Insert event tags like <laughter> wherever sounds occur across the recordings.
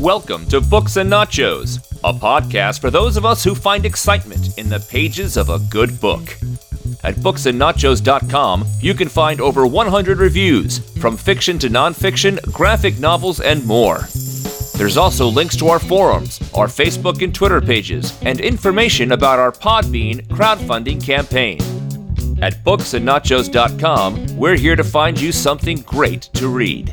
Welcome to Books and Nachos, a podcast for those of us who find excitement in the pages of a good book. At booksandnachos.com, you can find over 100 reviews, from fiction to nonfiction, graphic novels, and more. There's also links to our forums, our Facebook and Twitter pages, and information about our Podbean crowdfunding campaign. At booksandnachos.com, we're here to find you something great to read.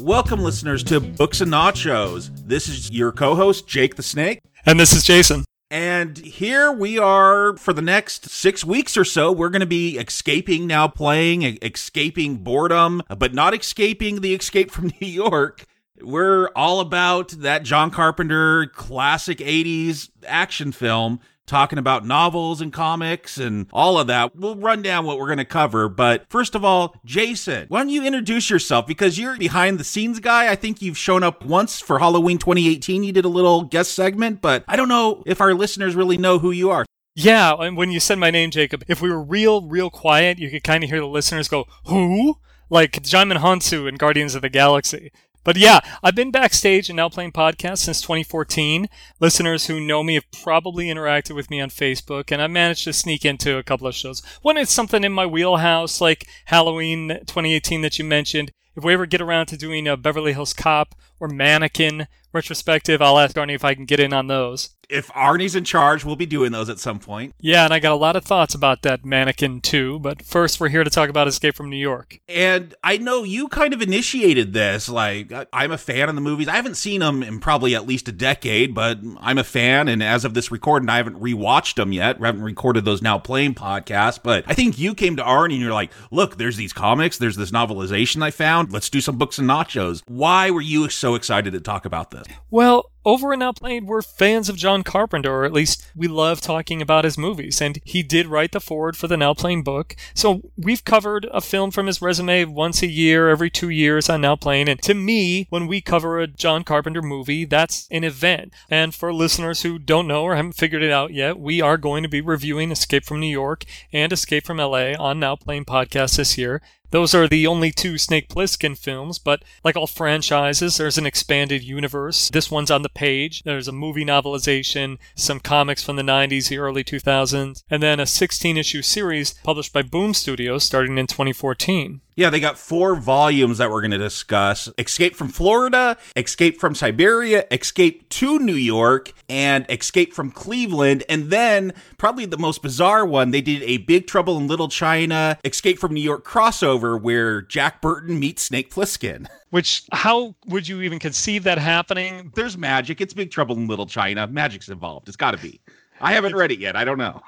Welcome, listeners, to Books and Nachos. This is your co host, Jake the Snake. And this is Jason. And here we are for the next six weeks or so. We're going to be escaping now, playing, escaping boredom, but not escaping the escape from <laughs> New York. We're all about that John Carpenter classic 80s action film talking about novels and comics and all of that. We'll run down what we're going to cover. But first of all, Jason, why don't you introduce yourself? Because you're behind the scenes guy. I think you've shown up once for Halloween 2018. You did a little guest segment, but I don't know if our listeners really know who you are. Yeah, and when you said my name, Jacob, if we were real, real quiet, you could kind of hear the listeners go, Who? Like Djimon Hounsou in Guardians of the Galaxy. But yeah, I've been backstage and now playing podcasts since 2014. Listeners who know me have probably interacted with me on Facebook, and I've managed to sneak into a couple of shows. When it's something in my wheelhouse, like Halloween 2018 that you mentioned, if we ever get around to doing a Beverly Hills Cop or Mannequin retrospective, I'll ask Arnie if I can get in on those if Arnie's in charge, we'll be doing those at some point. Yeah, and I got a lot of thoughts about that mannequin too. But first, we're here to talk about Escape from New York. And I know you kind of initiated this. Like, I'm a fan of the movies. I haven't seen them in probably at least a decade, but I'm a fan. And as of this recording, I haven't rewatched them yet. We haven't recorded those now playing podcasts. But I think you came to Arnie and you're like, look, there's these comics, there's this novelization I found. Let's do some books and nachos. Why were you so excited to talk about this? Well, over and Now Playing, we're fans of John Carpenter, or at least we love talking about his movies. And he did write the foreword for the Now Playing book. So we've covered a film from his resume once a year, every two years on Now Playing. And to me, when we cover a John Carpenter movie, that's an event. And for listeners who don't know or haven't figured it out yet, we are going to be reviewing Escape from New York and Escape from LA on Now Playing podcast this year. Those are the only two Snake Plissken films, but like all franchises, there's an expanded universe. This one's on the page. There's a movie novelization, some comics from the 90s, the early 2000s, and then a 16 issue series published by Boom Studios starting in 2014. Yeah, they got four volumes that we're going to discuss Escape from Florida, Escape from Siberia, Escape to New York, and Escape from Cleveland. And then, probably the most bizarre one, they did a Big Trouble in Little China, Escape from New York crossover where Jack Burton meets Snake Plissken. Which, how would you even conceive that happening? There's magic. It's Big Trouble in Little China. Magic's involved. It's got to be. I haven't read it yet. I don't know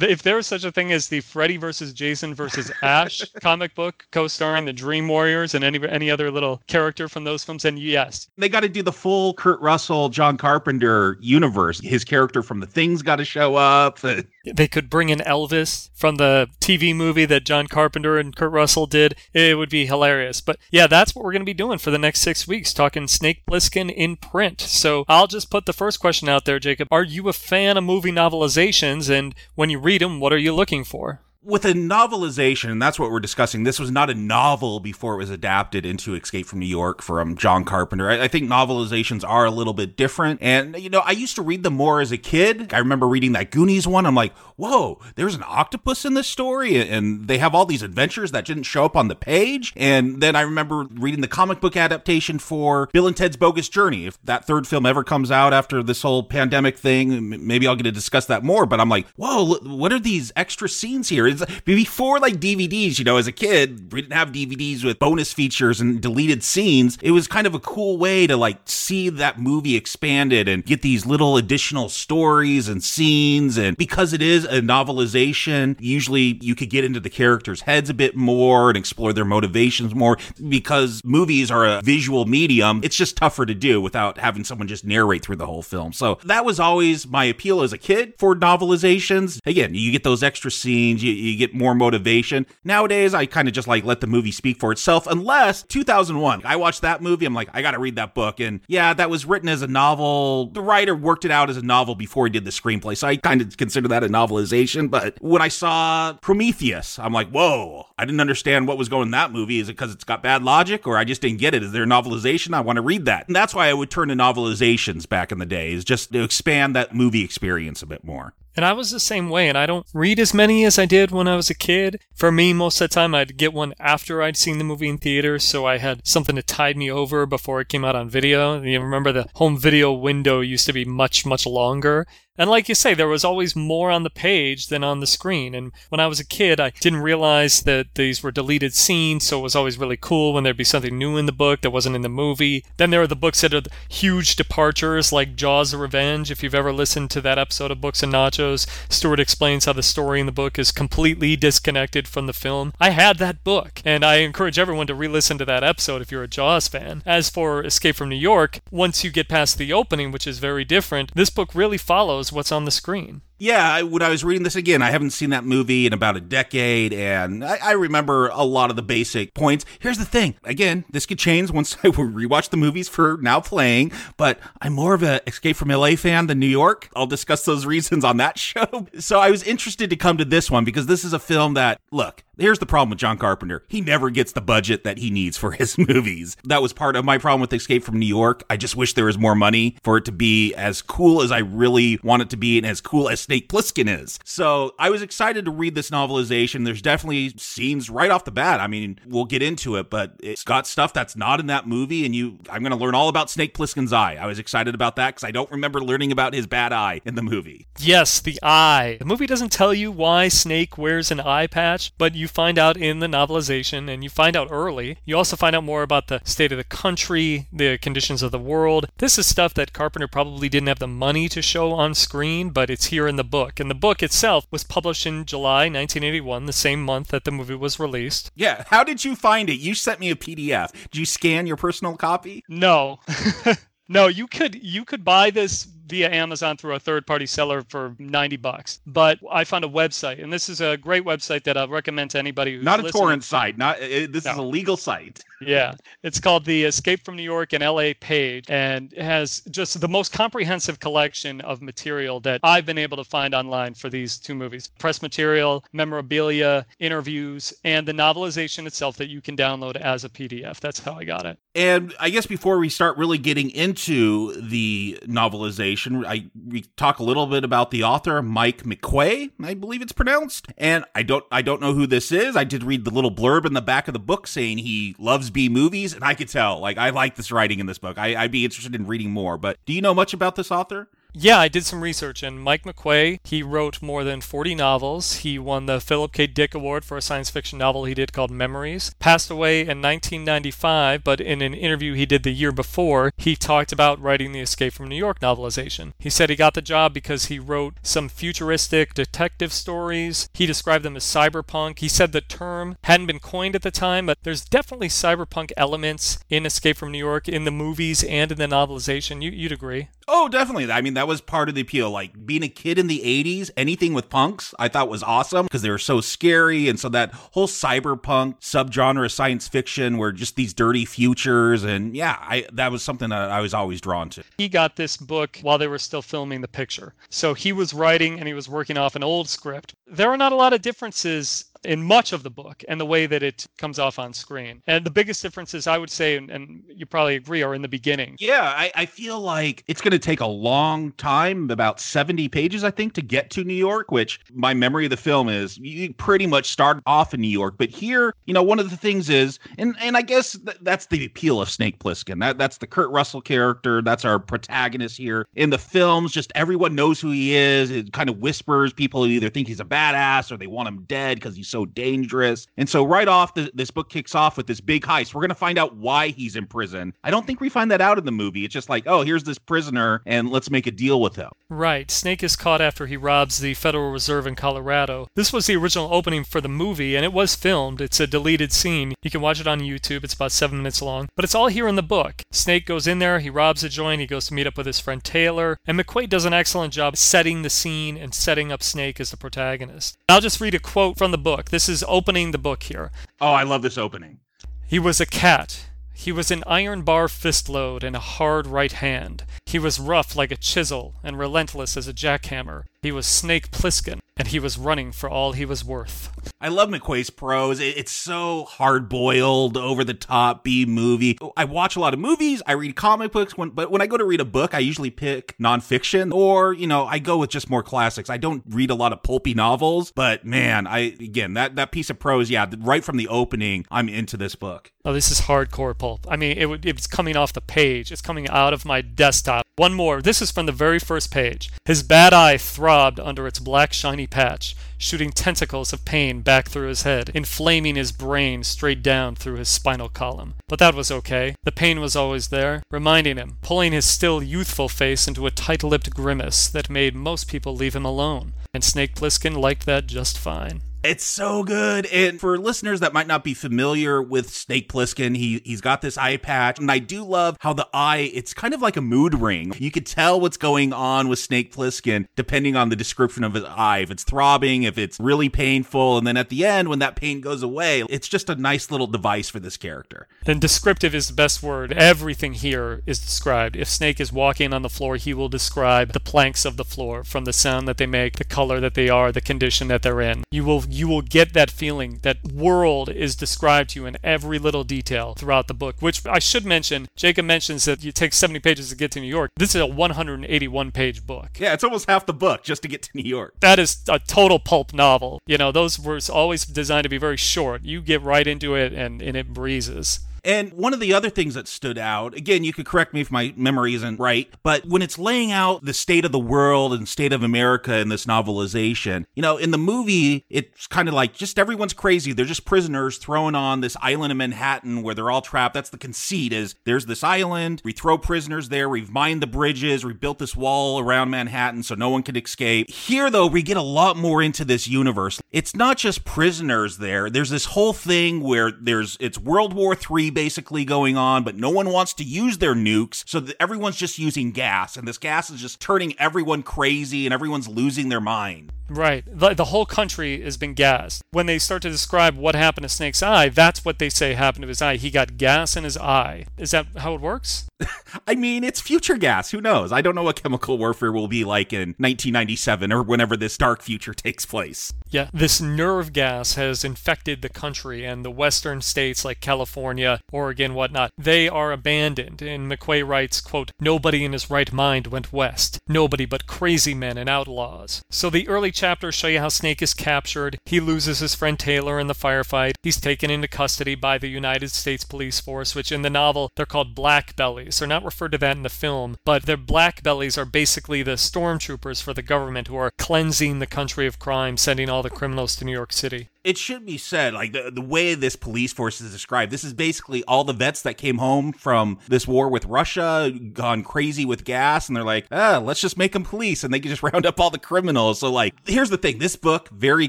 if there was such a thing as the Freddy versus Jason versus <laughs> Ash comic book co-starring the Dream Warriors and any any other little character from those films, then yes, they got to do the full Kurt Russell, John Carpenter universe. His character from The Thing's got to show up. They could bring in Elvis from the TV movie that John Carpenter and Kurt Russell did. It would be hilarious. But yeah, that's what we're going to be doing for the next six weeks, talking Snake Plissken in print. So I'll just put the first question out there, Jacob. Are you a fan of movie novelizations? And when you read them, what are you looking for? With a novelization, and that's what we're discussing. This was not a novel before it was adapted into Escape from New York from John Carpenter. I, I, think novelizations are a little bit different. And, you know, I used to read them more as a kid. I remember reading that Goonies one. I'm like, whoa, there's an octopus in this story. And they have all these adventures that didn't show up on the page. And then I remember reading the comic book adaptation for Bill and Ted's Bogus Journey. If that third film ever comes out after this whole pandemic thing, maybe I'll get to discuss that more. But I'm like, whoa, what are these extra scenes here? Before like DVDs, you know, as a kid, we didn't have DVDs with bonus features and deleted scenes. It was kind of a cool way to like see that movie expanded and get these little additional stories and scenes. And because it is a novelization, usually you could get into the characters' heads a bit more and explore their motivations more because movies are a visual medium. It's just tougher to do without having someone just narrate through the whole film. So that was always my appeal as a kid for novelizations. Again, you get those extra scenes. You, you get more motivation. Nowadays, I kind of just like let the movie speak for itself, unless 2001. I watched that movie. I'm like, I got to read that book. And yeah, that was written as a novel. The writer worked it out as a novel before he did the screenplay. So I kind of consider that a novelization. But when I saw Prometheus, I'm like, whoa, I didn't understand what was going in that movie. Is it because it's got bad logic or I just didn't get it? Is there a novelization? I want to read that. And that's why I would turn to novelizations back in the day, is just to expand that movie experience a bit more. And I was the same way, and I don't read as many as I did when I was a kid. For me, most of the time, I'd get one after I'd seen the movie in theater, so I had something to tide me over before it came out on video. You remember the home video window used to be much, much longer. And like you say, there was always more on the page than on the screen. And when I was a kid, I didn't realize that these were deleted scenes, so it was always really cool when there'd be something new in the book that wasn't in the movie. Then there are the books that are huge departures, like Jaws the Revenge. If you've ever listened to that episode of Books and Nachos, Stuart explains how the story in the book is completely disconnected from the film. I had that book, and I encourage everyone to re listen to that episode if you're a Jaws fan. As for Escape from New York, once you get past the opening, which is very different, this book really follows what's on the screen. Yeah, when I was reading this again, I haven't seen that movie in about a decade, and I, I, remember a lot of the basic points. Here's the thing again, this could change once <laughs> I rewatch the movies for now playing, but I'm more of an Escape from LA fan than New York. I'll discuss those <laughs> reasons on that show. <laughs> So I was interested to come to this one because this is a film that, look, here's the problem with John Carpenter. He never gets the budget that he needs for his movies. That was part of my problem with Escape from New York. I just wish there was more money for it to be as cool as I really want it to be and as cool as Snake Plissken is. So I was excited to read this novelization. There's definitely scenes right off the bat. I mean, we'll get into it, but it's got stuff that's not in that movie. And you, I'm going to learn all about Snake Plissken's eye. I was excited about that because I don't remember learning about his bad eye in the movie. Yes, the eye. The movie doesn't tell you why Snake wears an eye patch, but you find out in the novelization and you find out early. You also find out more about the state of the country, the conditions of the world. This is stuff that Carpenter probably didn't have the money to show on screen, but it's here in the book. And the book itself was published in July 1981, the same month that the movie was released. Yeah. How did you find it? You sent me a PDF. Did you scan your personal copy? No. <laughs> no, you could you could buy this via Amazon through a third party seller for 90 bucks. But I found a website, and this is a great website that I'll recommend to anybody who's not a listening. torrent site. Not it, this no. is a legal site. Yeah, it's called the Escape from New York and L.A. page, and it has just the most comprehensive collection of material that I've been able to find online for these two movies: press material, memorabilia, interviews, and the novelization itself that you can download as a PDF. That's how I got it. And I guess before we start really getting into the novelization, I we talk a little bit about the author, Mike McQuay, I believe it's pronounced. And I don't I don't know who this is. I did read the little blurb in the back of the book saying he loves B movies, and I could tell. Like I like this writing in this book. I, I'd be interested in reading more. But do you know much about this author? Yeah, I did some research, and Mike McQuay, he wrote more than 40 novels. He won the Philip K. Dick Award for a science fiction novel he did called Memories. Passed away in 1995, but in an interview he did the year before, he talked about writing the Escape from New York novelization. He said he got the job because he wrote some futuristic detective stories. He described them as cyberpunk. He said the term hadn't been coined at the time, but there's definitely cyberpunk elements in Escape from New York in the movies and in the novelization. You, you'd agree? Oh, definitely. I mean, that was part of the appeal. Like being a kid in the 80s, anything with punks, I thought was awesome because they were so scary. And so that whole cyberpunk subgenre of science fiction where just these dirty futures. And yeah, I, that was something that I was always drawn to. He got this book while they were still filming the picture. So he was writing and he was working off an old script. There are not a lot of differences in much of the book and the way that it comes off on screen. And the biggest differences, I would say, and, and you probably agree, are in the beginning. Yeah, I, I feel like it's going to take a long time, about 70 pages, I think, to get to New York, which my memory of the film is you pretty much start off in New York. But here, you know, one of the things is, and, and I guess th- that's the appeal of Snake Plissken. That, that's the Kurt Russell character. That's our protagonist here. In the films, just everyone knows who he is. It kind of whispers. People either think he's a badass or they want him dead because he's so dangerous. And so right off, the, this book kicks off with this big heist. We're going to find out why he's in prison. I don't think we find that out in the movie. It's just like, oh, here's this prisoner and let's make a deal with him. Right. Snake is caught after he robs the Federal Reserve in Colorado. This was the original opening for the movie, and it was filmed. It's a deleted scene. You can watch it on YouTube. It's about seven minutes long. But it's all here in the book. Snake goes in there, he robs a joint, he goes to meet up with his friend Taylor, and McQuaid does an excellent job setting the scene and setting up Snake as the protagonist. I'll just read a quote from the book. This is opening the book here. Oh, I love this opening. He was a cat. He was an iron bar fist load and a hard right hand. He was rough like a chisel and relentless as a jackhammer. He was Snake Plissken, and he was running for all he was worth. I love McQuaid's prose. It's so hard boiled, over the top B movie. I watch a lot of movies. I read comic books, when, but when I go to read a book, I usually pick nonfiction or, you know, I go with just more classics. I don't read a lot of pulpy novels, but man, I, again, that, that piece of prose, yeah, right from the opening, I'm into this book. Oh, this is hardcore pulp. I mean, it, it's coming off the page. It's coming out of my desktop. One more. This is from the very first page. His bad eye throbbed under its black shiny patch, shooting tentacles of pain back through his head, inflaming his brain straight down through his spinal column. But that was okay. The pain was always there, reminding him, pulling his still youthful face into a tight lipped grimace that made most people leave him alone. And Snake Plissken liked that just fine. It's so good. And for listeners that might not be familiar with Snake Plissken, he he's got this eye patch, and I do love how the eye it's kind of like a mood ring. You could tell what's going on with Snake Plissken depending on the description of his eye. If it's throbbing, if it's really painful, and then at the end when that pain goes away, it's just a nice little device for this character. Then descriptive is the best word. Everything here is described. If Snake is walking on the floor, he will describe the planks of the floor from the sound that they make, the color that they are, the condition that they're in. You will you will get that feeling. That world is described to you in every little detail throughout the book, which I should mention. Jacob mentions that you take 70 pages to get to New York. This is a 181 page book. Yeah, it's almost half the book just to get to New York. That is a total pulp novel. You know, those were always designed to be very short. You get right into it and, and it breezes. And one of the other things that stood out, again, you could correct me if my memory isn't right, but when it's laying out the state of the world and state of America in this novelization, you know, in the movie, it's kind of like just everyone's crazy. They're just prisoners thrown on this island of Manhattan where they're all trapped. That's the conceit is there's this island. We throw prisoners there. We've mined the bridges. We built this wall around Manhattan so no one can escape. Here, though, we get a lot more into this universe. It's not just prisoners there. There's this whole thing where there's, it's World War III basically going on, but no one wants to use their nukes, so that everyone's just using gas, and this gas is just turning everyone crazy, and everyone's losing their mind. Right. The, the whole country has been gassed. When they start to describe what happened to Snake's eye, that's what they say happened to his eye. He got gas in his eye. Is that how it works? <laughs> I mean, it's future gas. Who knows? I don't know what chemical warfare will be like in 1997 or whenever this dark future takes place. Yeah, this nerve gas has infected the country, and the western states like California, Oregon, whatnot, they are abandoned. And McQuay writes, quote, Nobody in his right mind went west. Nobody but crazy men and outlaws. So the early chapters show you how Snake is captured. He loses his friend Taylor in the firefight. He's taken into custody by the United States Police Force, which in the novel they're called black bellies. They're not referred to that in the film, but their black bellies are basically the stormtroopers for the government who are cleansing the country of crime, sending all the criminals to New York City it should be said, like the, the way this police force is described, this is basically all the vets that came home from this war with Russia, gone crazy with gas, and they're like, ah, let's just make them police, and they can just <laughs> round up all the criminals. So, like, here's the thing: this book very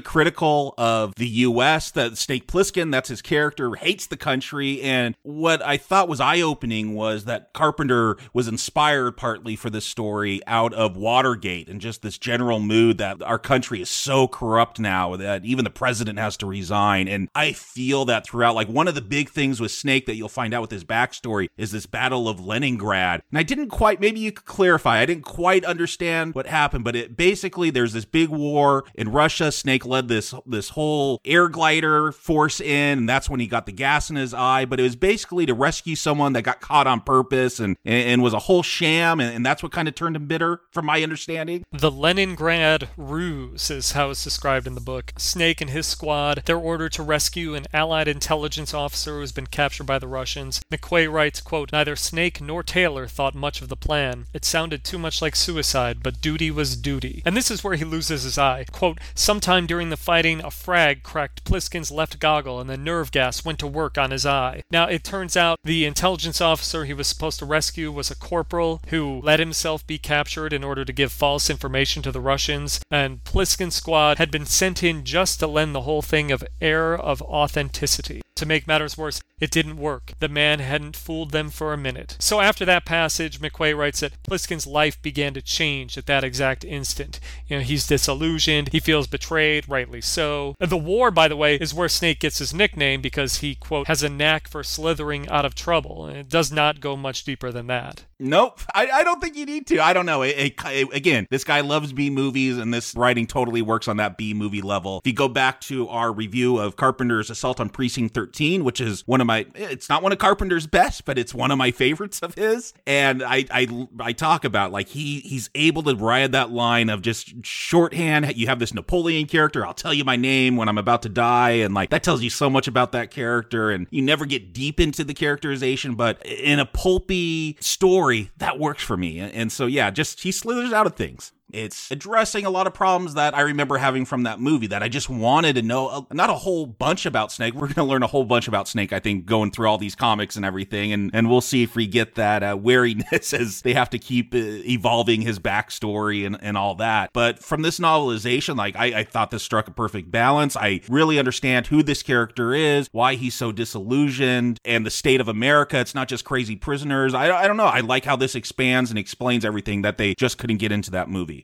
critical of the U.S. That Snake Plissken, that's his character, hates the country, and what I thought was eye opening was that Carpenter was inspired partly for this story out of Watergate and just this general mood that our country is so corrupt now that even the president has to resign. And I feel that throughout. Like one of the big things with Snake that you'll find out with his backstory is this Battle of Leningrad. And I didn't quite, maybe you could clarify, I didn't quite understand what happened, but it basically there's this big war in Russia. Snake led this this whole air glider force in, and that's when he got the gas in his eye. But it was basically to rescue someone that got caught on purpose and and, was a whole sham, and, and that's what kind of turned him bitter, from my understanding. The Leningrad ruse is how it's described in the book. Snake and his squad squad. They're ordered to rescue an Allied intelligence officer who's been captured by the Russians. McQuay writes, quote, Neither Snake nor Taylor thought much of the plan. It sounded too much like suicide, but duty was duty. And this is where he loses his eye. Quote, Sometime during the fighting, a frag cracked Plissken's left goggle and the nerve gas went to work on his eye. Now, it turns out the intelligence officer he was supposed to rescue was a corporal who let himself be captured in order to give false information to the Russians, and Plissken's squad had been sent in just to lend the whole thing of air of authenticity. To make matters worse, it didn't work. The man hadn't fooled them for a minute. So after that passage, McQuay writes that Plissken's life began to change at that exact instant. You know, he's disillusioned, he feels betrayed, rightly so. The war, by the way, is where Snake gets his nickname because he, quote, has a knack for slithering out of trouble. It does not go much deeper than that. Nope. I, I don't think you need to. I don't know. It, it, it, again, this guy loves B movies, and this writing totally works on that B movie level. If you go back to our review of Carpenter's Assault on Precinct 13, which is one of my, it's not one of Carpenter's best, but it's one of my favorites of his. And I, I, I talk about like he, he's able to ride that line of just shorthand. You have this Napoleon character. I'll tell you my name when I'm about to die. And like that tells you so much about that character. And you never get deep into the characterization, but in a pulpy story, that works for me. And so, yeah, just he slithers out of things. It's addressing a lot of problems that I remember having from that movie that I just wanted to know. Not a whole bunch about Snake. We're going to learn a whole bunch about Snake, I think, going through all these comics and everything. And, and we'll see if we get that uh, wariness <laughs> as they have to keep uh, evolving his backstory and, and all that. But from this novelization, like, I, I thought this struck a perfect balance. I really understand who this character is, why he's so disillusioned, and the state of America. It's not just crazy prisoners. I, I don't know. I like how this expands and explains everything that they just couldn't get into that movie.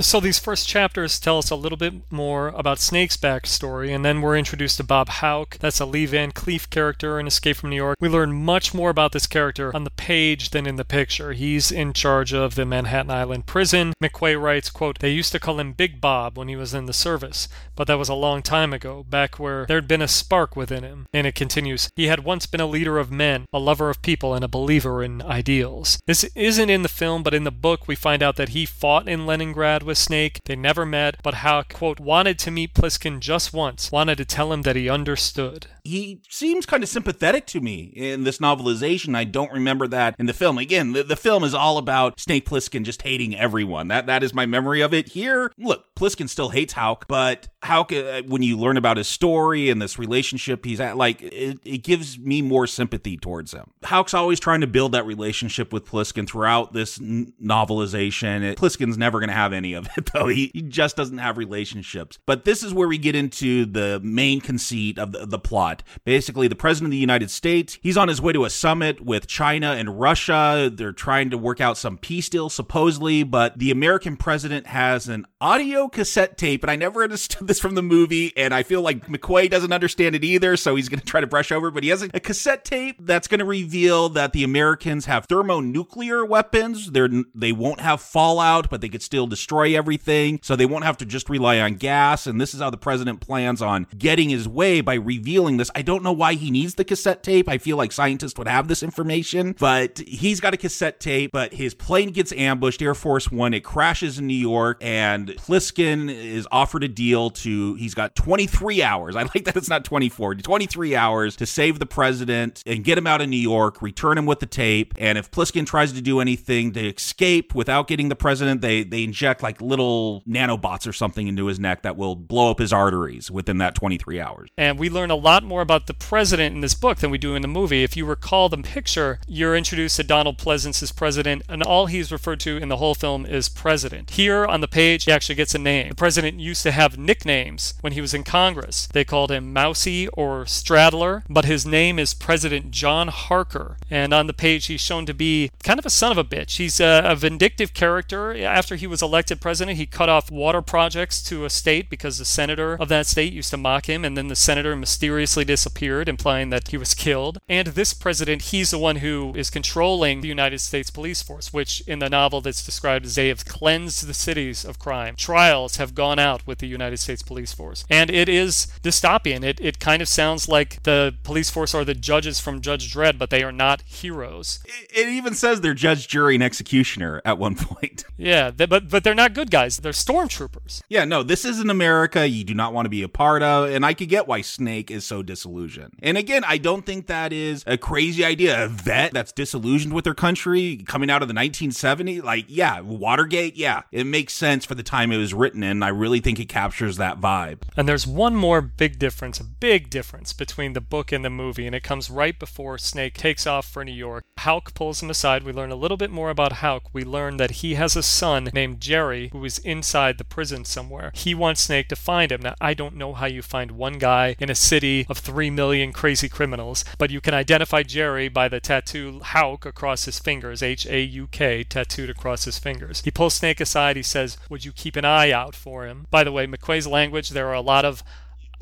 So these first chapters tell us a little bit more about Snake's backstory, and then we're introduced to Bob Hauk. That's a Lee Van Cleef character in Escape from New York. We learn much more about this character on the page than in the picture. He's in charge of the Manhattan Island prison. McQuay writes, quote, They used to call him Big Bob when he was in the service, but that was a long time ago, back where there'd been a spark within him. And it continues, He had once been a leader of men, a lover of people, and a believer in ideals. This isn't in the film, but in the book we find out that he fought in Leningrad with Snake. They never met, but Hauk, quote, wanted to meet Plissken just once, wanted to tell him that he understood. He seems kind of sympathetic to me in this novelization. I don't remember that in the film. Again, the, the film is all about Snake Plissken just hating everyone. That That is my memory of it. Here, look, Plissken still hates Hauk, but Hauk, uh, when you learn about his story and this relationship he's at, like, it, it gives me more sympathy towards him. Hauk's always trying to build that relationship with Plissken throughout this n- novelization. It, Plissken's never going to have any of it, <laughs> though. He, he, just doesn't have relationships. But this is where we get into the main conceit of the, the plot. Basically, the president of the United States, he's on his way to a summit with China and Russia. They're trying to work out some peace deal, supposedly, but the American president has an audio cassette tape, and I never understood <laughs> this from the movie, and I feel like McQuay doesn't understand it either, so he's going to try to brush over, but he has a, a cassette tape that's going to reveal that the Americans have thermonuclear weapons. They're, they won't have fallout, but they could still destroy everything, so they won't have to just rely on gas, and this is how the president plans on getting his way by revealing this. I don't know why he needs the cassette tape. I feel like scientists would have this information, but he's got a cassette tape, but his plane gets ambushed, Air Force One, it crashes in New York, and Plissken is offered a deal to, he's got 23 hours. I like that it's not 24, 23 hours to save the president and get him out of New York, return him with the tape. And if Plissken tries to do anything to escape without getting the president, they, they inject like little nanobots or something into his neck that will blow up his arteries within that 23 hours. And we learn a lot more about the president in this book than we do in the movie. If you recall the picture, you're introduced to Donald Pleasence as president, and all he's referred to in the whole film is president. Here on the page, he actually gets a name. The president used to have nicknames when he was in Congress. They called him Mousy or Straddler, but his name is President John Harker. And on the page, he's shown to be kind of a son of a bitch. He's a, a vindictive character. After he was elected president, he cut off water projects to a state because the senator of that state used to mock him, and then the senator mysteriously disappeared, implying that he was killed. And this president, he's the one who is controlling the United States police force, which in the novel that's described as they have cleansed the cities of crime. Have gone out with the United States police force. And it is dystopian. It, it kind of sounds like the police force are the judges from Judge Dredd, but they are not heroes. It, it even says they're judge, jury, and executioner at one <laughs> point. Yeah, they, but but they're not good guys, they're stormtroopers. Yeah, no, this isn't America you do not want to be a part of, and I could get why Snake is so disillusioned. And again, I don't think that is a crazy idea. A vet that's disillusioned with their country coming out of the 1970s, like, yeah, Watergate, yeah, it makes sense for the time it was written in. And I really think it captures that vibe. And there's one more big difference, a big difference between the book and the movie, and it comes right before Snake takes off for New York. Hauk pulls him aside. We learn a little bit more about Hauk. We learn that he has a son named Jerry who is inside the prison somewhere. He wants Snake to find him. Now, I don't know how you find one guy in a city of three million crazy criminals, but you can identify Jerry by the tattoo Hauk across his fingers, H A U K, tattooed across his fingers. He pulls Snake aside. He says, Would you keep an eye out for him? By the way, McQuay's language, there are a lot of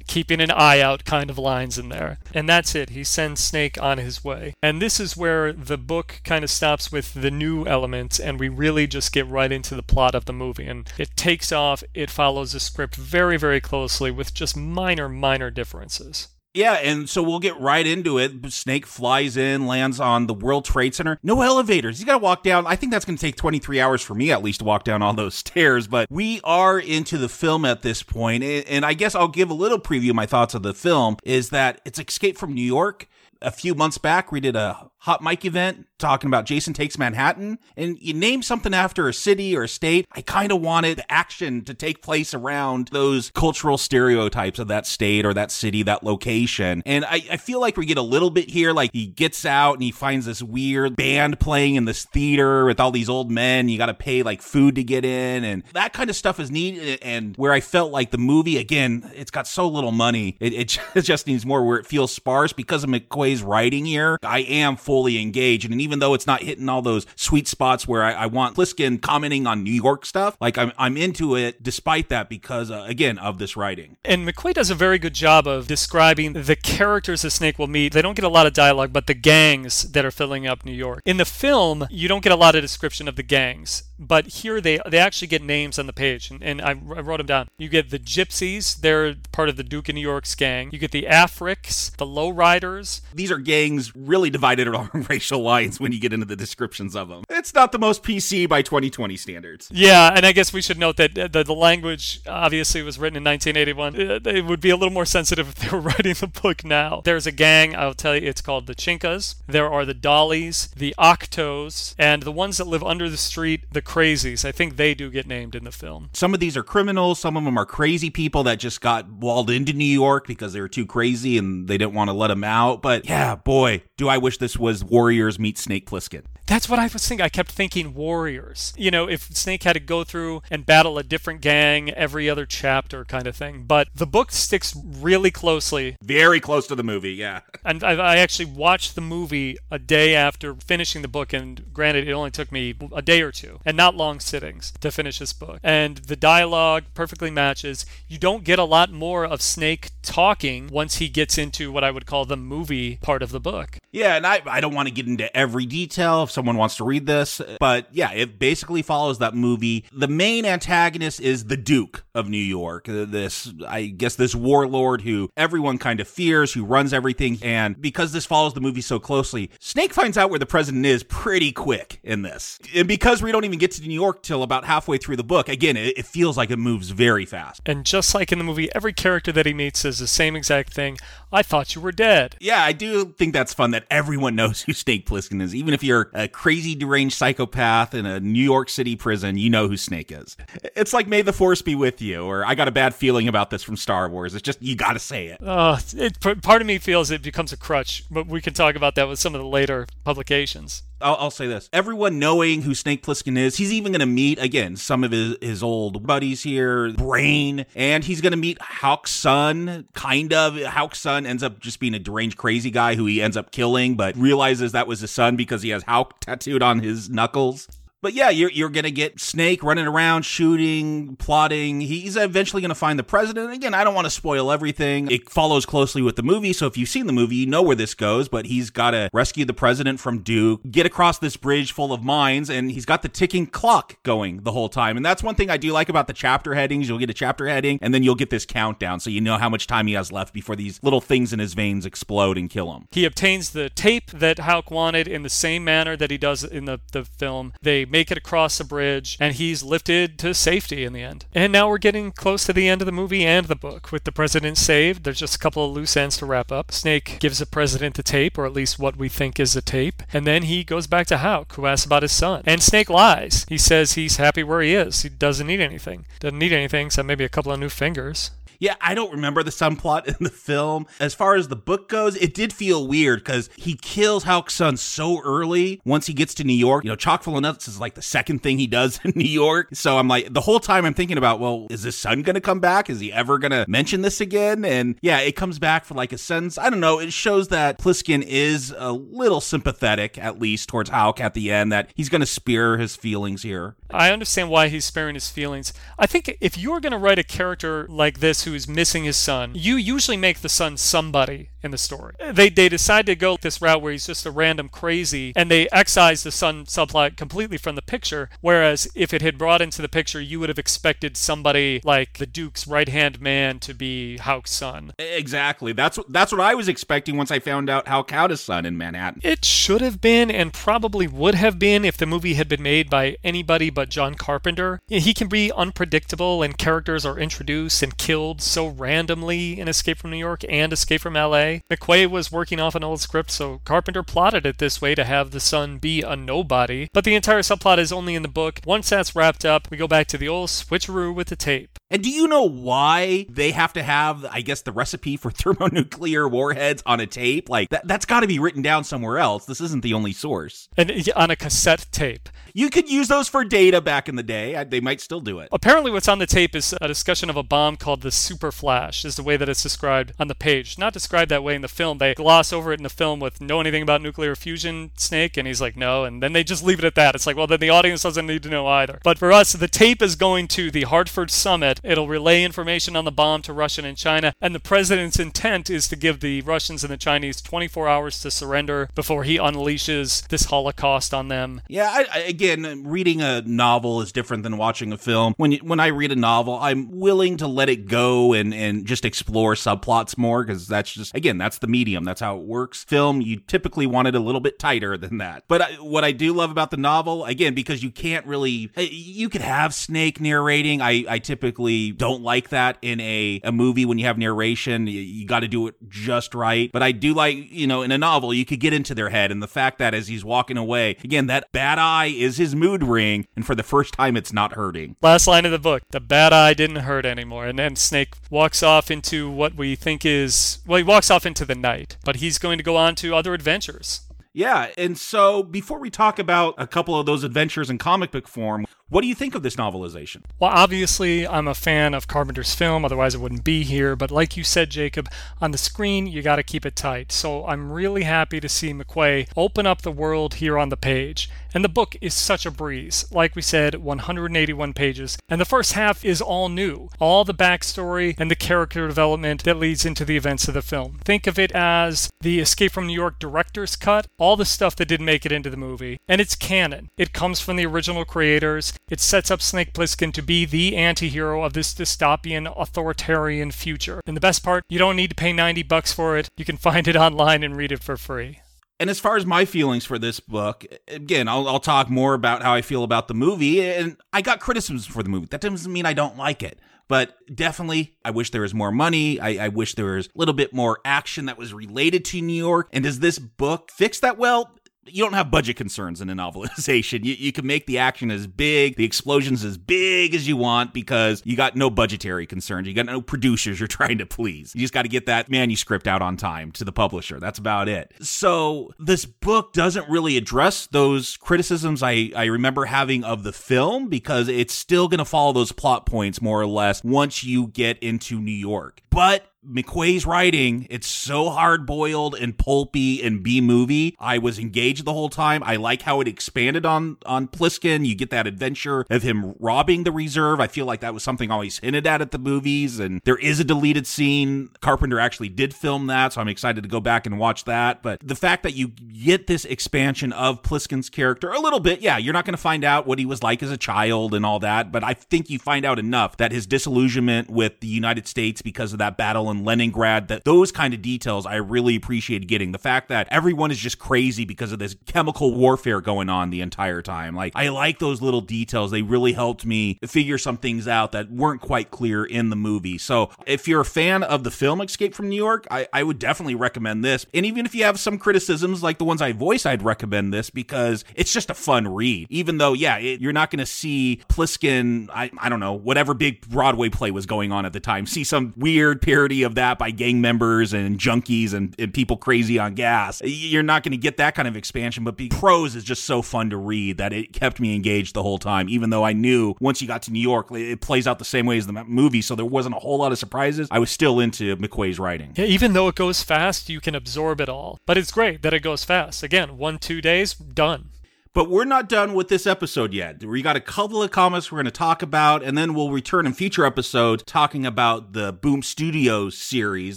keeping an eye out kind of lines in there. And that's it. He sends Snake on his way. And this is where the book kind of stops with the new elements and we really just get right into the plot of the movie. And it takes off, it follows the script very, very closely with just minor, minor differences. Yeah, and so we'll get right into it. Snake flies in, lands on the World Trade Center. No elevators. You got to walk down. I think that's going to take 23 hours for me at least to walk down all those <laughs> stairs. But we are into the film at this point, and I guess I'll give a little preview of my thoughts of the film. Is that it's Escape from New York. A few months back, we did a hot mic event talking about Jason Takes Manhattan, and you name something after a city or a state, I kind of wanted action to take place around those cultural stereotypes of that state or that city, that location. And I, I feel like we get a little bit here. Like he gets out and he finds this weird band playing in this theater with all these old men. You got to pay like food to get in, and that kind of stuff is neat. And where I felt like the movie, again, it's got so little money, it, it <laughs> just needs more where it feels sparse because of McQuay's writing here. I am fully engaged. And even though it's not hitting all those sweet spots where I, I want Plissken commenting on New York stuff, like I'm, I'm into it despite that because, uh, again, of this writing. And McQuay does a very good job of describing the characters the Snake will meet. They don't get a lot of dialogue, but the gangs that are filling up New York. In the film, you don't get a lot of description of the gangs but here they they actually get names on the page, and, and I, I, wrote them down. You get the Gypsies, they're part of the Duke of New York's gang. You get the Africs, the Lowriders. These are gangs really divided <laughs> along racial lines when you get into the descriptions of them. It's not the most PC by 2020 standards. Yeah, and I guess we should note that the, the language obviously was written in 1981. It uh, would be a little more sensitive <laughs> if they were writing the book now. There's a gang, I'll tell you, it's called the Chinkas. There are the Dollies, the Octos, and the ones that live under the street, the crazies. I think they do get named in the film. Some of these are criminals. Some of them are crazy people that just got walled into New York because they were too crazy and they didn't want to let them out. But yeah, boy, do I wish this was Warriors meet Snake Plissken. That's what I was thinking. I kept thinking Warriors. You know, if Snake had to go through and battle a different gang every other chapter kind of thing. But the book sticks really closely. Very close to the movie, yeah. <laughs> And I, I actually watched the movie a day after finishing the book. And granted, it only took me a day or two and not long sittings to finish this book. And the dialogue perfectly matches. You don't get a lot more of Snake talking once he gets into what I would call the movie part of the book. Yeah, and I, I don't want to get into every detail if someone wants to read this. But yeah, it basically follows that movie. The main antagonist is the Duke of New York. Uh, this, I guess, this warlord who everyone kind of fears, who runs everything. And because this follows the movie so closely, Snake finds out where the president is pretty quick in this. And because we don't even get to New York till about halfway through the book, again, it, it feels like it moves very fast. And just like in the movie, every character that he meets says the same exact thing. I thought you were dead. Yeah, I do think that's fun that everyone knows who Snake Plissken is. Even if you're a crazy deranged psychopath in a New York City prison, you know who Snake is. It's like May the Force be with you, or I got a bad feeling about this from Star Wars. It's just, you gotta say it. Uh, it part of me feels it becomes a crutch, but we can talk about that with some of the later publications. I'll, I'll, say this: everyone knowing who Snake Plissken is, he's even going to meet again some of his his old buddies here, Brain, and he's going to meet Hauk's son. Kind of, Hauk's son ends up just being a deranged, crazy guy who he ends up killing, but realizes that was his son because he has Hauk tattooed on his knuckles. But yeah, you're, you're to get Snake running around, shooting, plotting. He's eventually to find the president. Again, I don't want to spoil everything. It follows closely with the movie. So if you've seen the movie, you know where this goes. But he's got to rescue the president from Duke, get across this bridge full of mines, and he's got the ticking clock going the whole time. And that's one thing I do like about the chapter headings. You'll get a chapter heading, and then you'll get this countdown. So you know how much time he has left before these little things in his veins explode and kill him. He obtains the tape that Hauk wanted in the same manner that he does in the, the film. They make it across the bridge, and he's lifted to safety in the end. And now we're getting close to the end of the movie and the book. With the president saved, there's just a couple of loose ends to wrap up. Snake gives the president the tape, or at least what we think is the tape, and then he goes back to Hauk, who asks about his son. And Snake lies. He says he's happy where he is. He doesn't need anything. Doesn't need anything except maybe a couple of new fingers. Yeah, I don't remember the subplot <laughs> in the film. As far as the book goes, it did feel weird because he kills Hauk's son so early once he gets to New York. You know, chock full of nuts is like the second thing he does <laughs> in New York. So I'm like, the whole time I'm thinking about, well, is his son going to come back? Is he ever going to mention this again? And yeah, it comes back for like a sentence. I don't know. It shows that Plissken is a little sympathetic, at least, towards Hauk at the end, that he's going to spare his feelings here. I understand why he's sparing his feelings. I think if you're going to write a character like this who's missing his son, you usually make the son somebody in the story. They they decide to go this route where he's just a random crazy, and they excise the son subplot completely from the picture. Whereas if it had brought into the picture, you would have expected somebody like the Duke's right hand man to be Hauk's son. Exactly. That's that's what I was expecting once I found out Hauk had a son in Manhattan. It should have been, and probably would have been, if the movie had been made by anybody but John Carpenter. He can be unpredictable, and characters are introduced and killed so randomly in Escape from New York and Escape from L.A. McQuay was working off an old script, so Carpenter plotted it this way to have the son be a nobody. But the entire subplot is only in the book. Once that's wrapped up, we go back to the old switcheroo with the tape. And do you know why they have to have, I guess, the recipe for <laughs> thermonuclear warheads on a tape? Like, that, that's got to be written down somewhere else. This isn't the only source. And on a cassette tape. You could use those for data back in the day. They might still do it. Apparently, what's on the tape is a discussion of a bomb called the Super Flash, is the way that it's described on the page. Not described that way in the film. They gloss over it in the film with know anything about nuclear fusion, Snake? And he's like, no. And then they just leave it at that. It's like, well, then the audience doesn't need to know either. But for us, the tape is going to the Hartford Summit. It'll relay information on the bomb to Russia and China. And the president's intent is to give the Russians and the Chinese 24 hours to surrender before he unleashes this Holocaust on them. Yeah, I, again, reading a novel is different than watching a film. When when I read a novel, I'm willing to let it go and and just explore subplots more because that's just again that's the medium. That's how it works. Film, you typically want it a little bit tighter than that. But I, what I do love about the novel, again, because you can't really, eh, you could have Snake narrating. I I typically don't like that in a a movie when you have narration. You, you got to do it just right. But I do like you know in a novel you could get into their head and the fact that as he's walking away, again that bad eye is his mood ring, and for the first time it's not hurting. Last line of the book: the bad eye didn't hurt anymore, and then Snake walks off into what we think is well, he walks off into the night, but he's going to go on to other adventures. Yeah, and so before we talk about a couple of those adventures in comic book form, what do you think of this novelization? Well, obviously, I'm a fan of Carpenter's film, otherwise, it wouldn't be here. But like you said, Jacob, on the screen, you got to keep it tight. So I'm really happy to see McQuay open up the world here on the page. And the book is such a breeze. Like we said, 181 pages. And the first half is all new. All the backstory and the character development that leads into the events of the film. Think of it as the Escape from New York director's cut, all the stuff that didn't make it into the movie. And it's canon. It comes from the original creators. It sets up Snake Plissken to be the anti hero of this dystopian, authoritarian future. And the best part, you don't need to pay 90 bucks for it. You can <laughs> find it online and read it for free. And as far as my feelings for this book, again, I'll, I'll, talk more about how I feel about the movie. And I got criticisms for the movie. That doesn't mean I don't like it. But definitely, I wish there was more money. I, I wish there was a little bit more action that was related to New York. And does this book fix that? Well, you don't have budget concerns in a novelization. <laughs> You, you can make the action as big, the explosions as big as you want because you got no budgetary concerns. You got no producers you're <laughs> trying to please. You just got to get that manuscript out on time to the publisher. That's about it. So this book doesn't really address those criticisms I, I remember having of the film because it's still going to follow those plot points more or less once you get into New York. But McQuay's writing, it's so hard boiled and pulpy and B movie. I was engaged the whole time. I like how it expanded on on Plissken. You get that adventure of him robbing the reserve. I feel like that was something always hinted at at the movies. And there is a deleted scene. Carpenter actually did film that, so I'm excited to go back and watch that. But the fact that you get this expansion of Plissken's character a little bit, yeah, you're not going to find out what he was like as a child and all that. But I think you find out enough that his disillusionment with the United States because of that battle in Leningrad. That those kind of details I really appreciated getting. The fact that everyone is just crazy because of this chemical warfare going on the entire time. Like I like those little details. They really helped me figure some things out that weren't quite clear in the movie. So if you're a fan of the film Escape from New York, I, I would definitely recommend this. And even if you have some criticisms like the ones I voice, I'd recommend this because it's just a fun read. Even though, yeah, it, you're not going to see Plissken, I, I don't know, whatever big Broadway play was going on at the time, see some weird parody of that by gang members and junkies and, and people crazy on gas. You're not going to get that kind of expansion, but prose is just so fun to read that it kept me engaged the whole time, even though I knew once you got to New York, it plays out the same way as the movie, so there wasn't a whole lot of surprises. I was still into McQuay's writing. Yeah, even though it goes fast, you can absorb it all. But it's great that it goes fast. Again, one, two days, done. But we're not done with this episode yet. We got a couple of comics we're going to talk about, and then we'll return in future episodes talking about the Boom Studios series,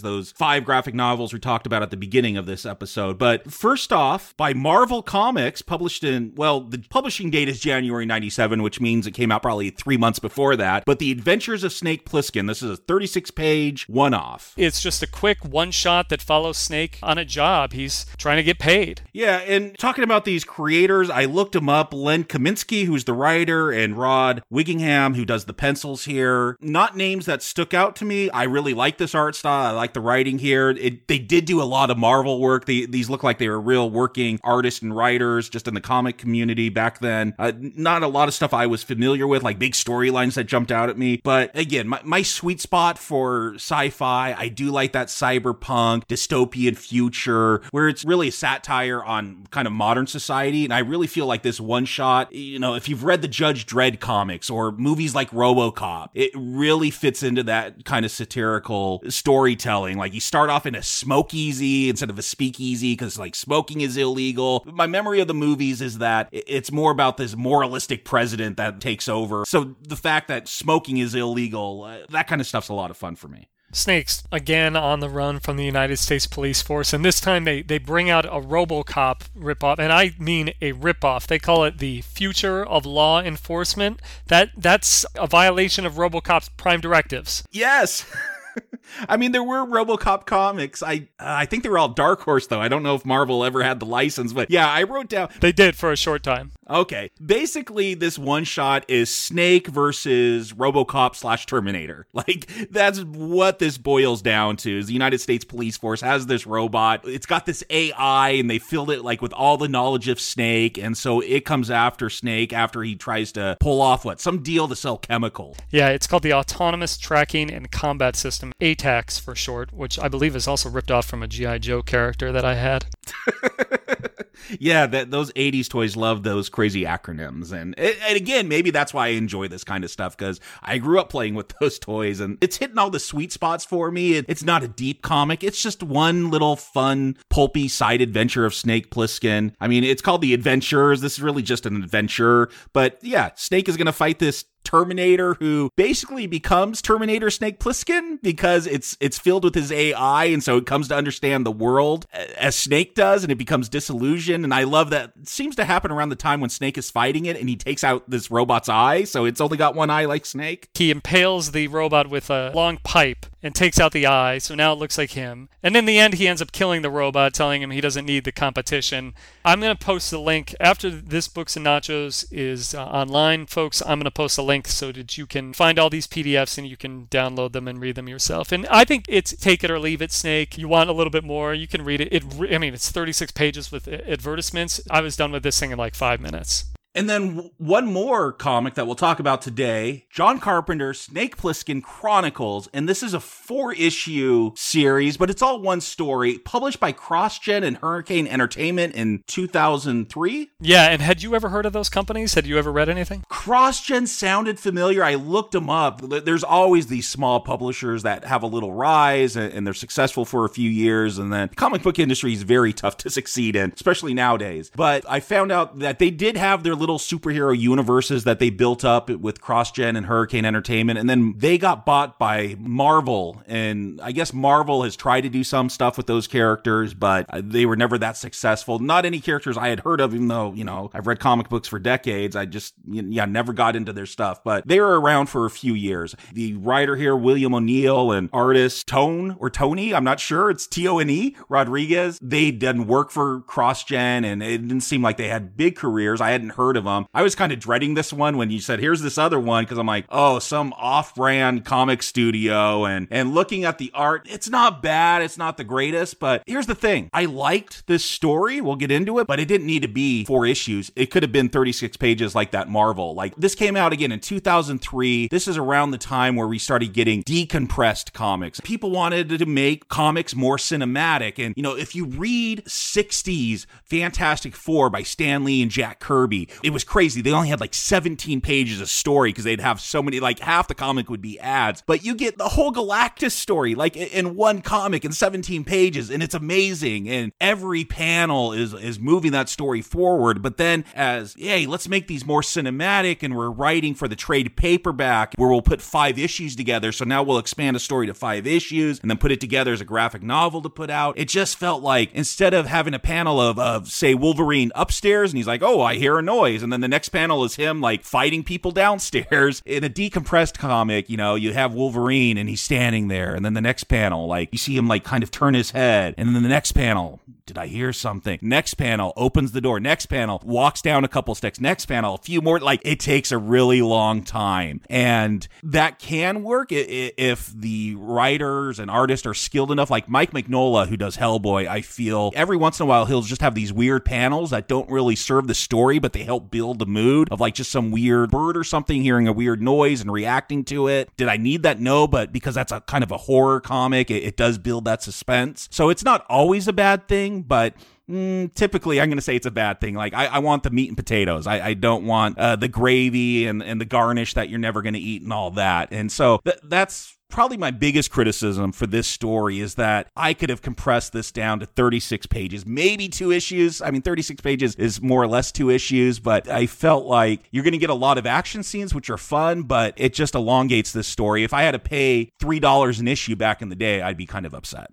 those five graphic novels we talked about at the beginning of this episode. But first off, by Marvel Comics, published in, well, the publishing date is January 97, which means it came out probably three months before that. But The Adventures of Snake Plissken, this is a 36 page one off. It's just a quick one shot that follows Snake on a job. He's trying to get paid. Yeah, and talking about these creators, I looked him up. Len Kaminski, who's the writer, and Rod Wiggingham, who does the pencils here. Not names that stuck out to me. I really like this art style. I like the writing here. It, they did do a lot of Marvel work. They, these look like they were real working artists and writers just in the comic community back then. Uh, not a lot of stuff I was familiar with, like big storylines that jumped out at me. But again, my, my sweet spot for sci fi, I do like that cyberpunk, dystopian future where it's really satire on kind of modern society. And I really feel like this one shot, you know, if you've read the Judge Dredd comics or movies like Robocop, it really fits into that kind of satirical storytelling. Like you start off in a smokeasy instead of a speakeasy because like smoking is illegal. My memory of the movies is that it's more about this moralistic president that takes over. So the fact that smoking is illegal, uh, that kind of stuff's a lot of fun for me. Snakes again on the run from the United States Police Force, and this time they, they bring out a RoboCop ripoff, and I mean a ripoff. They call it the future of law enforcement. That that's a violation of RoboCop's prime directives. Yes. <laughs> I mean, there were RoboCop comics. I uh, I think they were all Dark Horse though. I don't know if Marvel ever had the license, but yeah, I wrote down. They did for a short time. Okay, basically, this one shot is Snake versus RoboCop slash Terminator. <laughs> Like that's what this boils down to. Is the United States Police Force has this robot? It's got this AI, and they filled it like with all the knowledge of Snake, and so it comes after Snake after he tries to pull off what some deal to sell chemical. Yeah, it's called the Autonomous Tracking and Combat System, ATACS for short, which I believe is also ripped off from a GI Joe character that I had. <laughs> <laughs> yeah, that those '80s toys love those crazy acronyms, and and again, maybe that's why I enjoy this kind of stuff because I grew up playing with <laughs> those toys, and it's hitting all the sweet spots for me. It, it's not a deep comic; it's just one little fun, pulpy side adventure of Snake Plissken. I mean, it's called the Adventures. This is really just an adventure, but yeah, Snake is to fight this Terminator who basically becomes Terminator Snake Plissken because it's it's filled with his AI and so it comes to understand the world as Snake does and it becomes disillusioned and I love that it seems to happen around the time when Snake is fighting it and he takes out this robot's eye so it's only got one eye like Snake. He impales the robot with a long pipe and takes out the eye, so now it looks like him. And in the end, he ends up killing the robot, telling him he doesn't need the competition. I'm going to post the link after this Books and Nachos is uh, online, folks. I'm going to post a link so that you can find all these PDFs and you can download them and read them yourself. And I think it's take it or leave it, Snake. You want a little bit more, you can read it. It, I mean, it's 36 pages with advertisements. I was done with this thing in like five minutes. And then one more comic that we'll talk about today John Carpenter's Snake Plissken Chronicles. And this is a four issue series, but it's all one story, published by CrossGen and Hurricane Entertainment in 2003. Yeah. And had you ever heard of those companies? Had you ever read anything? CrossGen sounded familiar. I looked them up. There's always these small publishers that have a little rise and they're successful for a few years. And then the comic book industry is very tough to <laughs> succeed in, especially nowadays. But I found out that they did have their little little superhero universes that they built up with CrossGen and Hurricane Entertainment. And then they got bought by Marvel. And I guess Marvel has tried to do some stuff with those characters, but uh, they were never that successful. Not any characters I had heard of, even though, you know, I've read comic books for decades. I just, yeah, never got into their stuff, but they were around for a few years. The writer here, William O'Neill, and artist Tone or Tony, I'm not sure. It's T O N E Rodriguez. They didn't work for CrossGen and it didn't seem like they had big careers. I hadn't heard of them. I was kind of dreading this one when you said, here's this other one, because I'm like, oh, some off brand comic studio. And, and looking at the art, it's not bad. It's not the greatest, but here's the thing. I liked this story. We'll get into it, but it didn't need to be four issues. It could have been 36 pages like that Marvel. Like this came out again in 2003. This is around the time where we started getting decompressed comics. People wanted to make comics more cinematic. And, you know, if you read 60s Fantastic Four by Stan Lee and Jack Kirby, it was crazy. They only had like 17 pages of story because they'd have so many, like half the comic would be ads. But you get the whole Galactus story, like in one comic in 17 pages, and it's amazing. And every panel is is moving that story forward. But then as, hey, let's make these more cinematic, and we're writing for the trade paperback where we'll put five issues together. So now we'll expand a story to five issues and then put it together as a graphic novel to put out. It just felt like instead of having a panel of, of say Wolverine upstairs and he's like, oh, I hear a noise. And then the next panel is him like fighting people <laughs> downstairs. In a decompressed comic, you know, you have Wolverine and he's standing there. And then the next panel, like you see him like kind of turn his head. And then the next panel, did I hear something? Next panel opens the door. Next panel walks down a couple steps. Next panel, a few more. Like it takes a really long time. And that can work if the writers and artists are skilled enough. Like Mike Mignola, who does Hellboy, I feel every once in a while he'll just have these weird panels that don't really serve the story, but they help build the mood of like just some weird bird or something hearing a weird noise and reacting to it. Did I need that? No, but because that's a kind of a horror comic, it, it does build that suspense. So it's not always a bad thing, but Mm, typically I'm going to say it's a bad thing. Like I, I want the meat and potatoes. I, I don't want uh, the gravy and, and the garnish that you're never going to eat and all that. And so th- that's probably my biggest criticism for this story is that I could have compressed this down to 36 pages, maybe two issues. I mean, 36 pages is more or less two issues, but I felt like you're going to get a lot of action scenes, which are fun, but it just elongates this story. If I had to pay $3 an issue back in the day, I'd be kind of upset.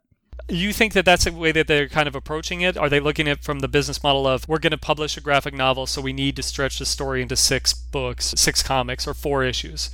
You think that that's the way that they're kind of approaching it? Are they looking at from the business model of we're going to publish a graphic novel, so we need to stretch the story into six books, six comics, or four issues?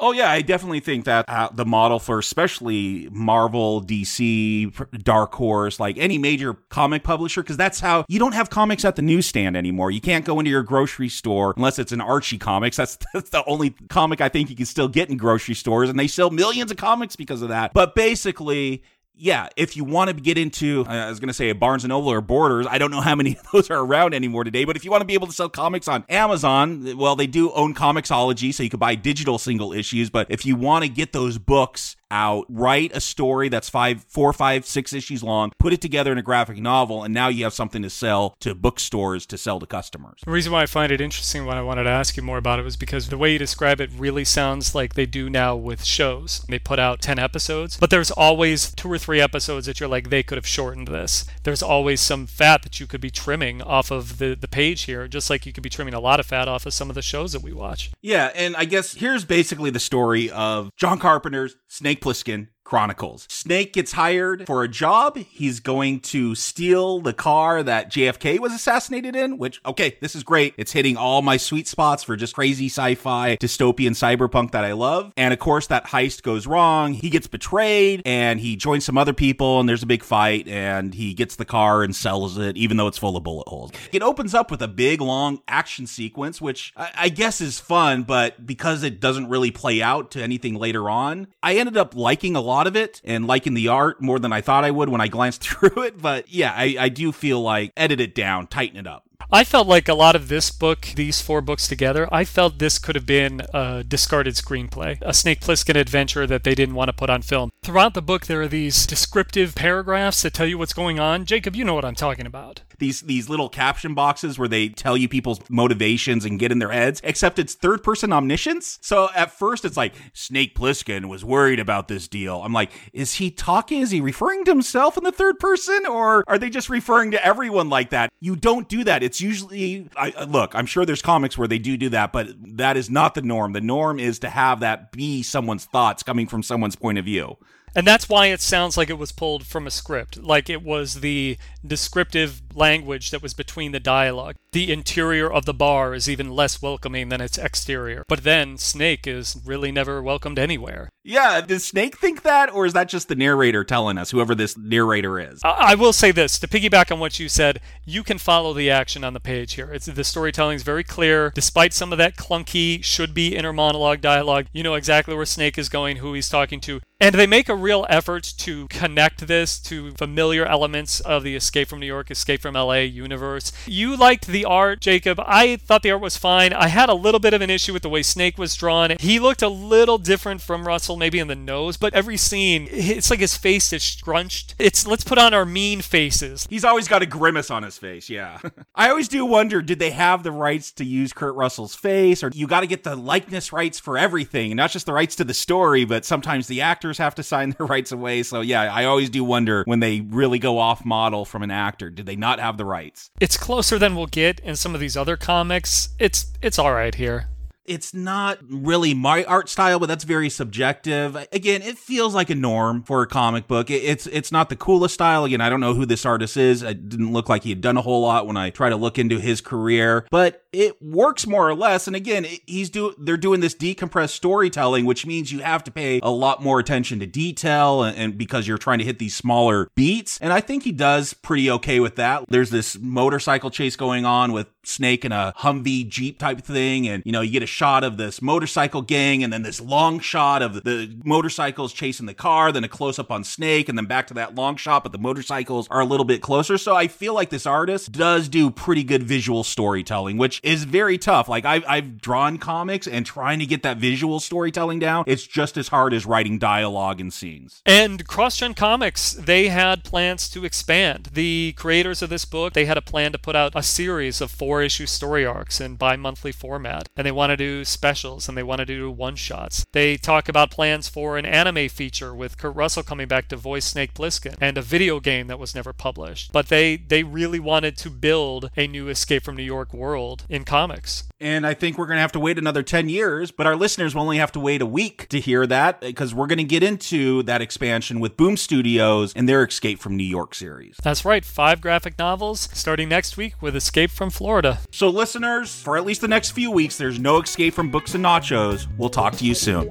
Oh yeah, I definitely think that uh, the model for especially Marvel, DC, Dark Horse, like any major comic publisher, because that's how you don't have comics at the newsstand anymore. You can't go into your grocery store unless it's an Archie Comics. That's, <laughs> that's the only comic I think you can still get in grocery stores, and they sell millions of comics because of that. But basically, yeah, if you want to get into, I was going to say a Barnes and Noble or Borders, I don't know how many <laughs> of those are around anymore today, but if you want to be able to sell comics on Amazon, well, they do own Comixology, so you could buy digital single issues. But if you want to get those books out, write a story that's five, four, five, six issues long, put it together in a graphic novel, and now you have something to sell to bookstores to sell to customers. The reason why I find it interesting, why I wanted to ask you more about it, was because the way you describe it really sounds like they do now with shows. They put out 10 episodes, but there's always two or three episodes that you're like, they could have shortened this. There's always some fat that you could be trimming off of the, the page here, just like you could be trimming a lot of fat off of some of the shows that we watch. Yeah, and I guess here's basically the story of John Carpenter's Snake Plissken Chronicles. Snake gets hired for a job. He's going to steal the car that JFK was assassinated in, which, okay, this is great. It's hitting all my sweet spots for just crazy sci fi, dystopian cyberpunk that I love. And of course, that heist goes wrong. He gets betrayed and he joins some other people, and there's a big fight, and he gets the car and sells it, even though it's full of bullet holes. It opens up with a big, long action sequence, which I, I guess is fun, but because it doesn't really play out to anything later on, I ended up liking a lot lot of it and liking the art more than I thought I would when I glanced <laughs> through it. But yeah, I, I do feel like edit it down, tighten it up. I felt like a lot of this book, these four books together, I felt this could have been a discarded screenplay, a Snake Plissken adventure that they didn't want to put on film. Throughout the book, there are these descriptive paragraphs that tell you what's going on. Jacob, you know what I'm talking about these these little caption boxes where they tell you people's motivations and get in their heads, except it's third person omniscience. So at first it's like Snake Plissken was worried about this deal. I'm like, is he talking? Is he referring to himself in the third person or are they just referring to everyone like that? You don't do that. It's usually, I, look, I'm sure there's comics where they do do that, but that is not the norm. The norm is to have that be someone's thoughts coming from someone's point of view. And that's why it sounds like it was pulled from a script, like it was the descriptive language that was between the dialogue. The interior of the bar is even less welcoming than its exterior. But then Snake is really never welcomed anywhere. Yeah, does Snake think that, or is that just the narrator telling us, whoever this narrator is? I, will say this to piggyback on what you said, you can follow the action on the page here. It's the storytelling is very clear, despite some of that clunky should be inner monologue dialogue. You know exactly where Snake is going, who he's talking to, and they make a real effort to connect this to familiar elements of the Escape from New York, Escape from LA universe. You liked the art, Jacob. I thought the art was fine. I had a little bit of an issue with the way Snake was drawn. He looked a little different from Russell, maybe in the nose, but every scene, it's like his face is scrunched. It's let's put on our mean faces. He's always got a grimace on his face, yeah. <laughs> I always do wonder did they have the rights to use Kurt Russell's face, or you got to get the likeness rights for everything, not just the rights to the story, but sometimes the actors have to sign <laughs> their rights away. So yeah, I always do wonder when they really go off model from an actor, did they not have the rights? It's closer than we'll get in some of these other comics. It's it's all right here it's not really my art style, but that's very subjective. Again, it feels like a norm for a comic book. It's it's not the coolest style. Again, I don't know who this artist is. It didn't look like he had done a whole lot when I try to look into his career, but it works more or less. And again, he's do they're doing this decompressed storytelling, which means you have to pay a lot more attention to detail, and, and because you're trying to hit these smaller beats. And I think he does pretty okay with that. There's this motorcycle chase going on with Snake in a Humvee Jeep type thing, and you know you get a shot of this motorcycle gang, and then this long shot of the motorcycles chasing the car, then a close up on Snake, and then back to that long shot, but the motorcycles are a little bit closer. So I feel like this artist does do pretty good visual storytelling, which is very tough. Like I've, I've drawn comics and trying to get that visual storytelling down, it's just as hard as writing dialogue and scenes. And CrossGen Comics, they had plans to expand. The creators of this book, they had a plan to put out a series of four issue story arcs in bi monthly format, and they want to do specials and they want to do one shots. They talk about plans for an anime feature with Kurt Russell coming back to voice Snake Plissken and a video game that was never published. But they they really wanted to build a new Escape from New York world in comics. And I think we're going to have to wait another 10 years, but our listeners will only have to wait a week to hear that because we're going to get into that expansion with Boom Studios and their Escape from New York series. That's right, five graphic novels starting next week with Escape from Florida. So, listeners, for at least the next few weeks, there's no escape from Books and Nachos. We'll talk to you soon.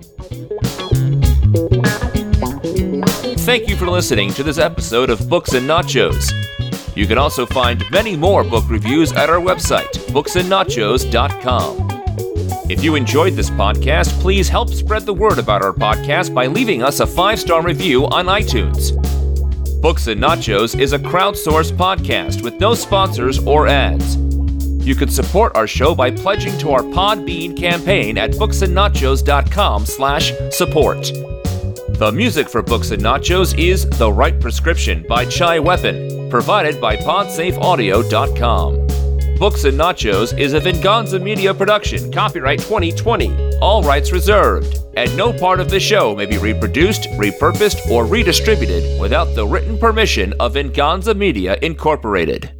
Thank you for listening to this episode of Books and Nachos. You can also find many more book reviews at our website, booksandnachos.com. If you enjoyed this podcast, please help spread the word about our podcast by leaving us a five star review on iTunes. Books and Nachos is a crowdsourced podcast with no sponsors or ads. You can support our show by pledging to our Podbean campaign at booksandnachos.com slash support. The music for Books and Nachos is The Right Prescription by Chai Weapon, provided by PodSafeAudio.com. Books and Nachos is a Venganza Media production, copyright 2020, all rights reserved, and no part of the show may be reproduced, repurposed, or redistributed without the written permission of Venganza Media Incorporated.